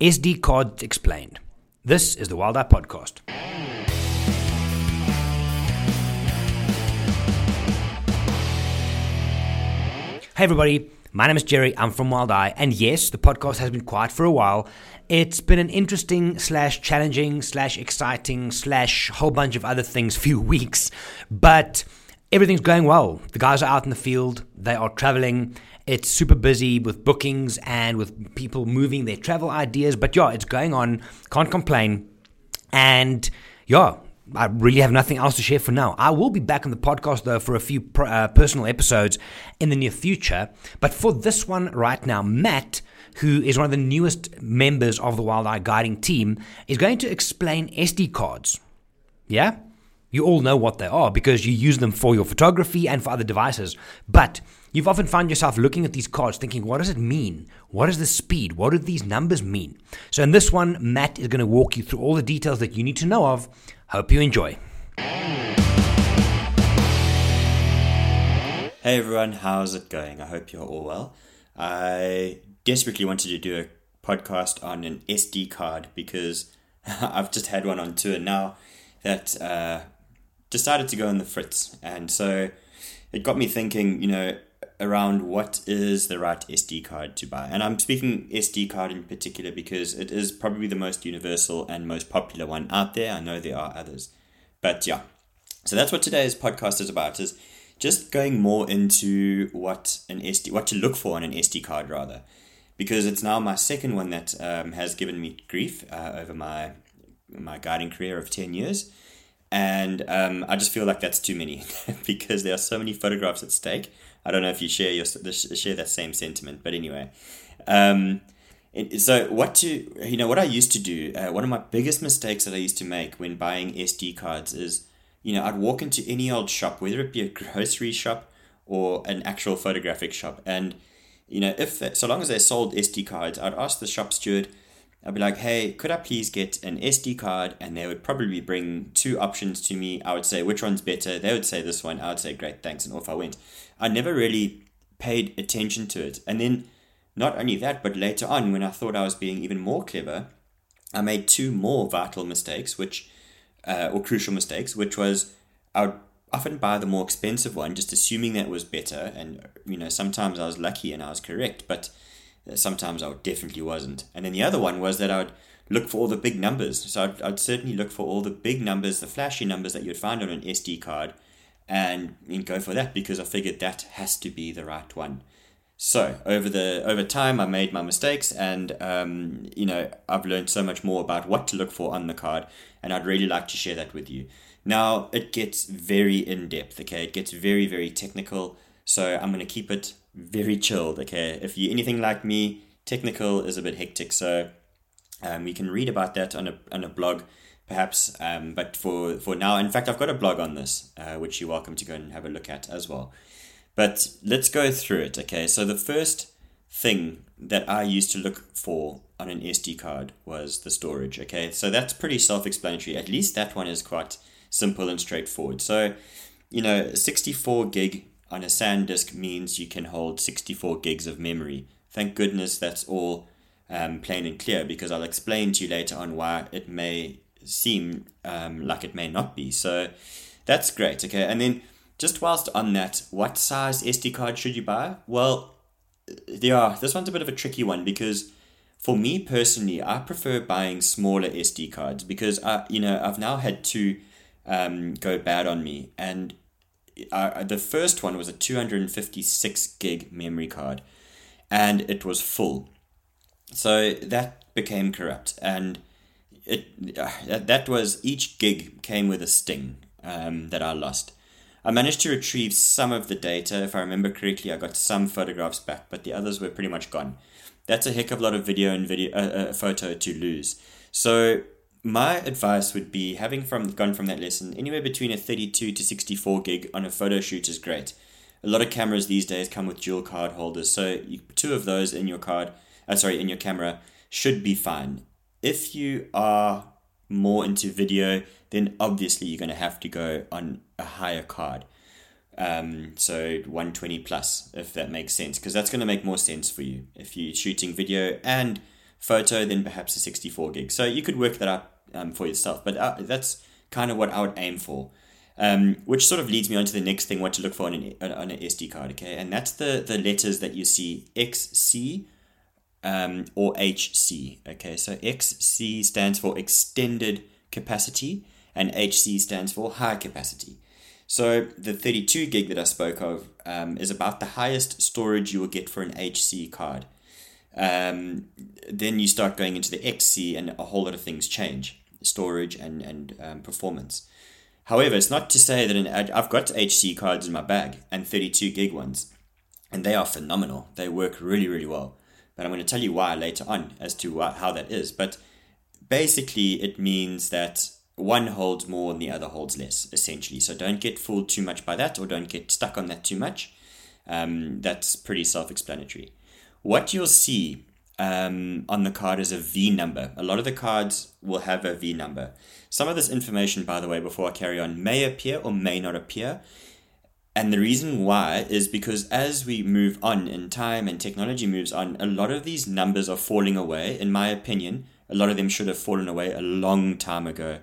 SD Cards Explained. This is the Wild Eye Podcast. Hey, everybody. My name is Gerry. I'm from Wild Eye. And yes, the podcast has been quiet for a while. It's been an interesting, slash, challenging, slash, exciting, slash, whole bunch of other things few weeks. But everything's going well. The guys are out in the field, they are traveling. It's super busy with bookings and with people moving their travel ideas. But yeah, it's going on. Can't complain. And yeah, I really have nothing else to share for now. I will be back on the podcast though for a few uh, personal episodes in the near future. But for this one right now, Matt, who is one of the newest members of the Wild Eye Guiding team, is going to explain SD cards. Yeah? You all know what they are because you use them for your photography and for other devices. But you've often found yourself looking at these cards thinking, what does it mean? What is the speed? What do these numbers mean? So in this one, Matt is going to walk you through all the details that you need to know of. Hope you enjoy. Hey everyone, how's it going? I hope you're all well. I desperately wanted to do a podcast on an SD card because I've just had one on tour now that uh, decided to go in the fritz. And so it got me thinking, you know, around what is the right SD card to buy. And I'm speaking SD card in particular because it is probably the most universal and most popular one out there. I know there are others. But yeah. So that's what today's podcast is about is just going more into what an SD what to look for on an SD card rather. Because it's now my second one that um, has given me grief uh, over my my guiding career of 10 years and um, I just feel like that's too many because there are so many photographs at stake. I don't know if you share your share that same sentiment, but anyway. Um, so what to you know what I used to do? Uh, one of my biggest mistakes that I used to make when buying SD cards is you know I'd walk into any old shop, whether it be a grocery shop or an actual photographic shop, and you know if so long as they sold SD cards, I'd ask the shop steward I'd be like, hey, could I please get an SD card? And they would probably bring two options to me. I would say, which one's better? They would say this one. I would say, great, thanks. And off I went. I never really paid attention to it. And then, not only that, but later on, when I thought I was being even more clever, I made two more vital mistakes, which, uh, or crucial mistakes, which was I would often buy the more expensive one, just assuming that was better. And, you know, sometimes I was lucky and I was correct. But sometimes I definitely wasn't. And then the other one was that I would look for all the big numbers. So I'd, I'd certainly look for all the big numbers, the flashy numbers that you'd find on an SD card, and, go for that because I figured that has to be the right one. So over the over time, I made my mistakes, and um, you know I've learned so much more about what to look for on the card, and I'd really like to share that with you. Now it gets very in depth. Okay, it gets very very technical. So I'm gonna keep it very chilled. Okay, if you anything like me, technical is a bit hectic. So um, can read about that on a on a blog, perhaps. Um, but for for now, in fact, I've got a blog on this, uh, which you're welcome to go and have a look at as well. But let's go through it. Okay, so the first thing that I used to look for on an SD card was the storage. Okay, so that's pretty self explanatory. At least that one is quite simple and straightforward. So, you know, 64 gig on a SanDisk means you can hold 64 gigs of memory. Thank goodness that's all um, plain and clear because I'll explain to you later on why it may seem um, like it may not be. So that's great, okay? And then just whilst on that, what size SD card should you buy? Well, yeah, this one's a bit of a tricky one because for me personally, I prefer buying smaller SD cards because I, you know, I've now had two um, go bad on me, and uh, the first one was a 256 gig memory card and it was full. So that became corrupt and it uh, that was each gig came with a sting um, that i lost. I managed to retrieve some of the data. If i remember correctly i got some photographs back but the others were pretty much gone. That's a heck of a lot of video and video uh, uh, photo to lose. So my advice would be having from gone from that lesson anywhere between a 32 to 64 gig on a photo shoot is great. A lot of cameras these days come with dual card holders so two of those in your card uh, sorry in your camera should be fine. If you are more into video then obviously you're going to have to go on a higher card. Um, so 120 plus if that makes sense because that's going to make more sense for you. If you're shooting video and photo, then perhaps a 64 gig. So you could work that out um, for yourself, but uh, that's kind of what I would aim for. Um, which sort of leads me on to the next thing, what to look for on an, on an SD card, okay? And that's the, the letters that you see XC um, or HC, okay? So XC stands for extended capacity and HC stands for high capacity. So the 32 gig that I spoke of um, is about the highest storage you will get for an HC card. Um, then you start going into the XC and a whole lot of things change, storage and, and um, performance. However, it's not to say that an, I've got HC cards in my bag and 32 gig ones, and they are phenomenal. They work really, really well. But I'm going to tell you why later on as to how that is. But basically, it means that one holds more and the other holds less, essentially. So don't get fooled too much by that or don't get stuck on that too much. Um, that's pretty self explanatory. What you'll see um, on the card is a V number. A lot of the cards will have a V number. Some of this information, by the way, before I carry on, may appear or may not appear. And the reason why is because as we move on in time and technology moves on, a lot of these numbers are falling away. In my opinion, a lot of them should have fallen away a long time ago.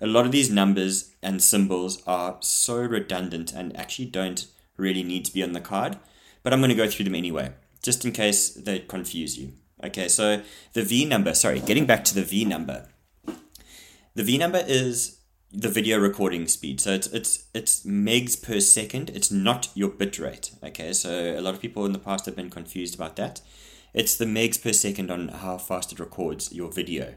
A lot of these numbers and symbols are so redundant and actually don't really need to be on the card, but I'm going to go through them anyway, just in case they confuse you. Okay, so the V number, sorry, getting back to the V number. The V number is the video recording speed. So it's it's it's megs per second. It's not your bit rate. Okay, so a lot of people in the past have been confused about that. It's the megs per second on how fast it records your video.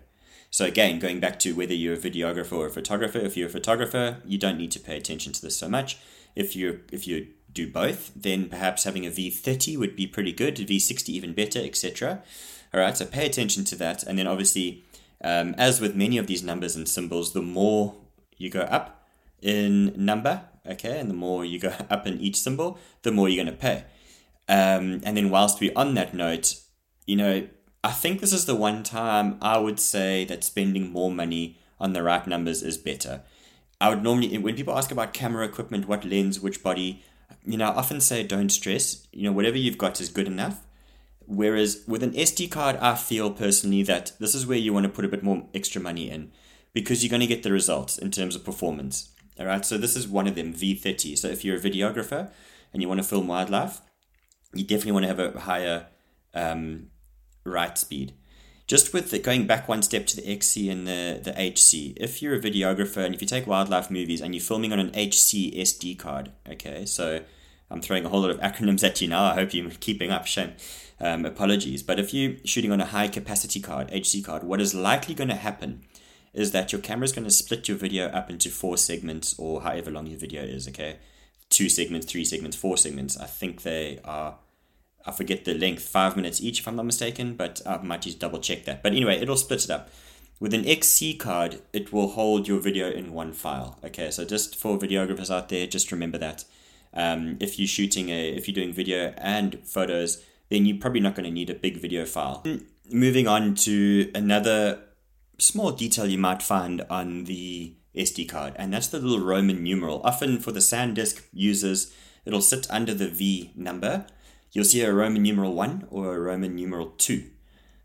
So again, going back to whether you're a videographer or a photographer, if you're a photographer, you don't need to pay attention to this so much. If you if you do both, then perhaps having a V30 would be pretty good, V60 even better, etc. All right, so pay attention to that, and then obviously, um, as with many of these numbers and symbols, the more you go up in number, okay, and the more you go up in each symbol, the more you're going to pay. Um, and then whilst we're on that note, you know, I think this is the one time I would say that spending more money on the right numbers is better. I would normally, when people ask about camera equipment, what lens, which body, you know, I often say don't stress. You know, whatever you've got is good enough. Whereas with an SD card, I feel personally that this is where you want to put a bit more extra money in because you're going to get the results in terms of performance. All right, so this is one of them, V30. So if you're a videographer and you want to film wildlife, you definitely want to have a higher um, write speed. Just with the, going back one step to the XC and the, the HC, if you're a videographer and if you take wildlife movies and you're filming on an HC SD card, okay, so I'm throwing a whole lot of acronyms at you now. I hope you're keeping up. Shame. Um, apologies. But if you're shooting on a high capacity card, HC card, what is likely going to happen is that your camera is going to split your video up into four segments or however long your video is, okay? Two segments, three segments, four segments. I think they are I forget the length, five minutes each if I'm not mistaken, but I might just double check that. But anyway, it'll split it up. With an XC card, it will hold your video in one file. Okay, so just for videographers out there, just remember that. Um, if you're shooting a, if you're doing video and photos, then you're probably not going to need a big video file. Moving on to another small detail you might find on the SD card, and that's the little Roman numeral. Often for the SanDisk users, it'll sit under the V number you'll see a Roman numeral 1 or a Roman numeral 2.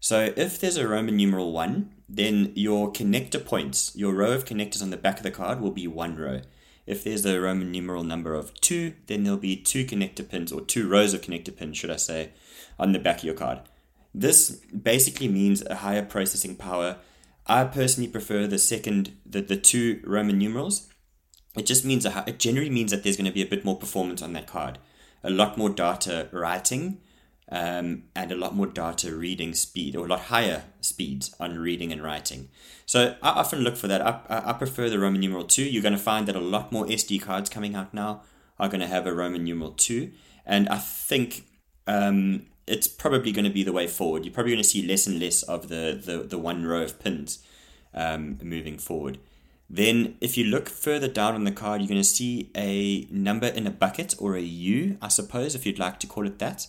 So if there's a Roman numeral 1, then your connector points, your row of connectors on the back of the card will be one row. If there's a Roman numeral number of 2, then there'll be two connector pins, or two rows of connector pins, should I say, on the back of your card. This basically means a higher processing power. I personally prefer the second, the, the two Roman numerals. It just means, a, it generally means that there's going to be a bit more performance on that card a lot more data writing um, and a lot more data reading speed or a lot higher speeds on reading and writing. So I often look for that. I, I prefer the Roman numeral 2. You're going to find that a lot more SD cards coming out now are going to have a Roman numeral 2. And I think um, it's probably going to be the way forward. You're probably going to see less and less of the, the, the one row of pins um, moving forward. Then, if you look further down on the card, you're going to see a number in a bucket or a U, I suppose, if you'd like to call it that.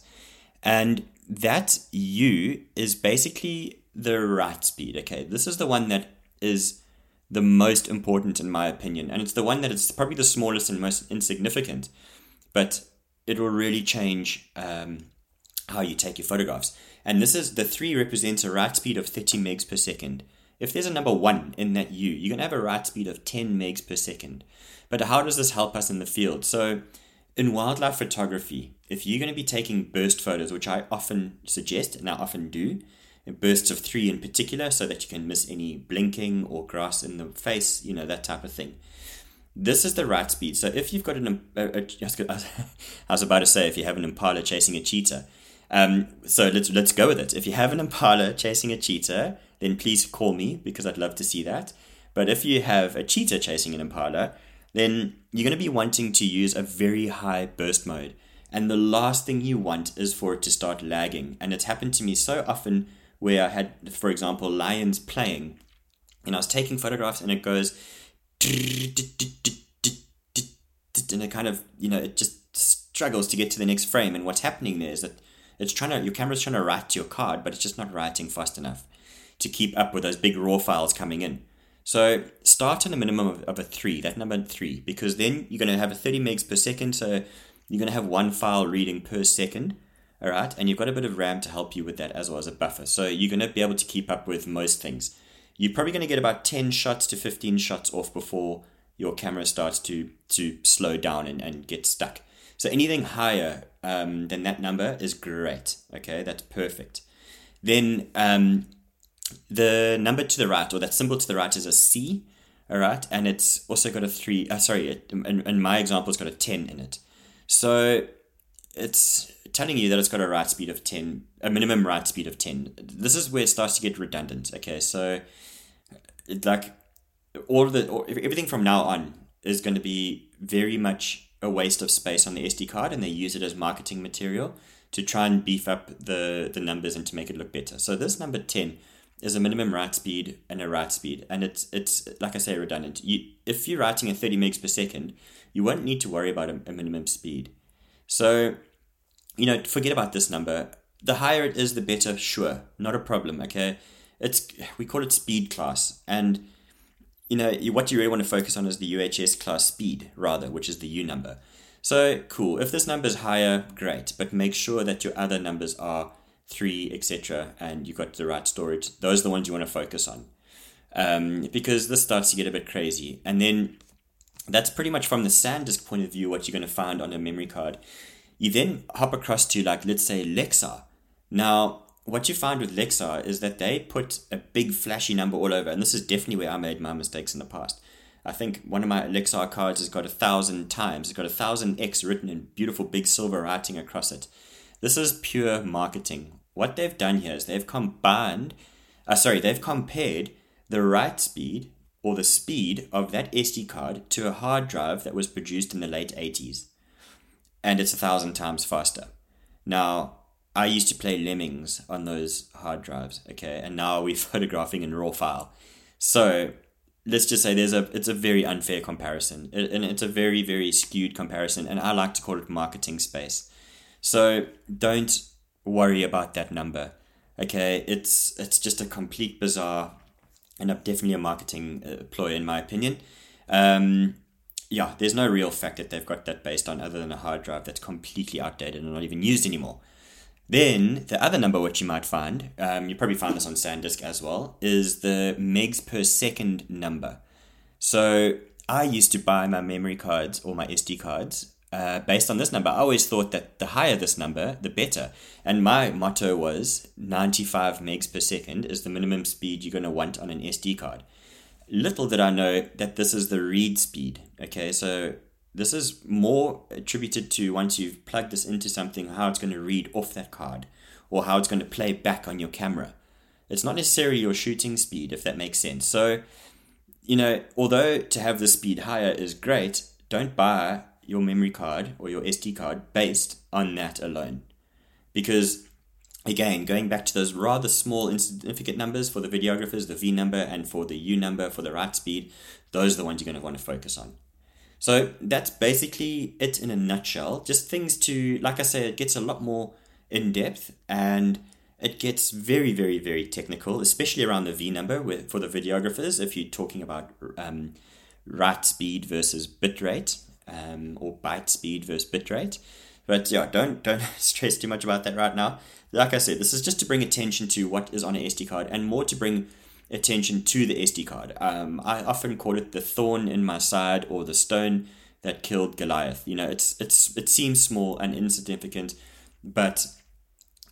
And that U is basically the write speed. Okay, this is the one that is the most important in my opinion, and it's the one that is probably the smallest and most insignificant, but it will really change um, how you take your photographs. And this is the three represents a write speed of 30 megs per second. If there's a number one in that U, you're going to have a write speed of 10 megs per second. But how does this help us in the field? So, in wildlife photography, if you're going to be taking burst photos, which I often suggest and I often do, bursts of three in particular, so that you can miss any blinking or grass in the face, you know, that type of thing. This is the right speed. So if you've got an, a, a, I was about to say, if you have an impala chasing a cheetah, um, so let's let's go with it. If you have an impala chasing a cheetah, then please call me because I'd love to see that. But if you have a cheetah chasing an impala, then you're going to be wanting to use a very high burst mode. And the last thing you want is for it to start lagging. And it's happened to me so often where I had, for example, lions playing, and I was taking photographs, and it goes, and it kind of, you know, it just struggles to get to the next frame. And what's happening there is that it's trying to, your camera's trying to write to your card, but it's just not writing fast enough to keep up with those big raw files coming in. So start on a minimum of, of a three, that number three, because then you're going to have a 30 megs per second. So you're going to have one file reading per second. All right. And you've got a bit of RAM to help you with that as well as a buffer. So you're going to be able to keep up with most things. You're probably going to get about 10 shots to 15 shots off before your camera starts to, to slow down and, and get stuck. So anything higher um, than that number is great. Okay. That's perfect. Then um, the number to the right, or that symbol to the right, is a C, all right, and it's also got a three. Uh, sorry, it, in, in my example, it's got a ten in it. So it's telling you that it's got a write speed of ten, a minimum write speed of ten. This is where it starts to get redundant. Okay, so like all the everything from now on is going to be very much a waste of space on the SD card, and they use it as marketing material to try and beef up the the numbers and to make it look better. So this number ten is a minimum write speed and a write speed, and it's it's like I say redundant. You if you're writing at thirty megs per second, you won't need to worry about a, a minimum speed. So, you know, forget about this number. The higher it is, the better. Sure, not a problem. Okay, it's we call it speed class, and you know what you really want to focus on is the UHS class speed rather, which is the U number. So cool. If this number is higher, great, but make sure that your other numbers are three, etc., and you've got the right storage, those are the ones you want to focus on. Um, because this starts to get a bit crazy. And then that's pretty much from the SanDisk point of view what you're going to find on a memory card. You then hop across to, like, let's say Lexar. Now, what you find with Lexar is that they put a big flashy number all over, and this is definitely where I made my mistakes in the past. I think one of my Lexar cards has got a thousand times, it's got a thousand X written in beautiful big silver writing across it. This is pure marketing. What they've done here is they've combined, uh, sorry, they've compared the write speed or the speed of that SD card to a hard drive that was produced in the late 80s. And it's a thousand times faster. Now, I used to play Lemmings on those hard drives, okay, and now we're photographing in RAW file. So let's just say there's a it's a very unfair comparison, and it's a very very skewed comparison, and I like to call it marketing space. So don't worry about that number. Okay, it's it's just a complete bizarre, and definitely a marketing uh, ploy in my opinion. Um, yeah, there's no real fact that they've got that based on other than a hard drive that's completely outdated and not even used anymore. Then the other number which you might find, um, you probably find this on SanDisk as well, is the megs per second number. So I used to buy my memory cards or my SD cards uh, based on this number. I always thought that the higher this number, the better. And my motto was 95 megs per second is the minimum speed you're going to want on an SD card. Little did I know that this is the read speed. Okay, so this is more attributed to once you've plugged this into something, how it's going to read off that card or how it's going to play back on your camera. It's not necessarily your shooting speed, if that makes sense. So, you know, although to have the speed higher is great, don't buy your memory card or your SD card based on that alone. Because, again, going back to those rather small insignificant numbers for the videographers, the V number, and for the U number for the write speed, those are the ones you're going to want to focus on. So that's basically it in a nutshell. Just things to, like I say, it gets a lot more in depth and it gets very, very, very technical, especially around the V number with, for the videographers. If you're talking about um, write speed versus bitrate, um, or byte speed versus bitrate. But yeah, don't don't stress too much about that right now. Like I said, this is just to bring attention to what is on an SD card and more to bring attention to the SD card. Um, I often call it the thorn in my side or the stone that killed Goliath. You know, it's it's it seems small and insignificant, but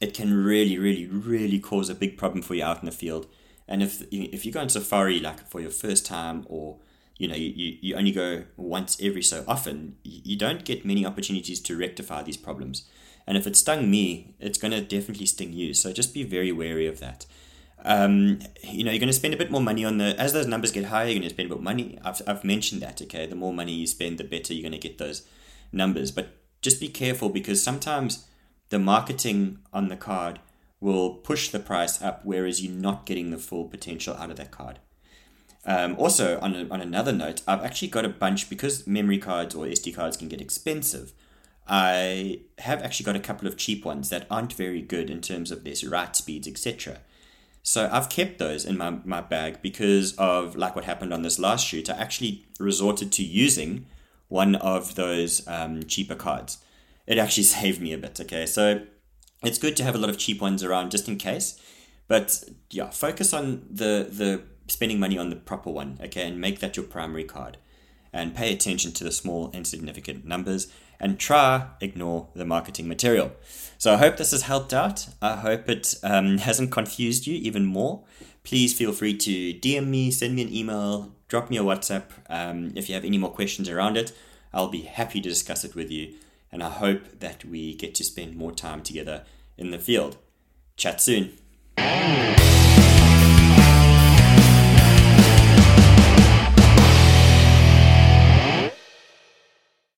it can really, really, really cause a big problem for you out in the field. And if if you go on safari like for your first time or you know you, you only go once every so often, you don't get many opportunities to rectify these problems. And if it stung me, it's going to definitely sting you. So just be very wary of that. Um, you know, you're going to spend a bit more money on the, as those numbers get higher, you're going to spend more money. I've, I've mentioned that, okay? The more money you spend, the better you're going to get those numbers. But just be careful because sometimes the marketing on the card will push the price up, whereas you're not getting the full potential out of that card. Um, also, on, a, on another note, I've actually got a bunch because memory cards or SD cards can get expensive. I have actually got a couple of cheap ones that aren't very good in terms of their write speeds, etc. So I've kept those in my, my bag because of like what happened on this last shoot. I actually resorted to using one of those um, cheaper cards. It actually saved me a bit. Okay, so it's good to have a lot of cheap ones around just in case. But yeah, focus on the the spending money on the proper one. Okay, and make that your primary card, and pay attention to the small insignificant numbers and try ignore the marketing material. So I hope this has helped out. I hope it um, hasn't confused you even more. Please feel free to DM me, send me an email, drop me a WhatsApp. Um, if you have any more questions around it, I'll be happy to discuss it with you. And I hope that we get to spend more time together in the field. Chat soon.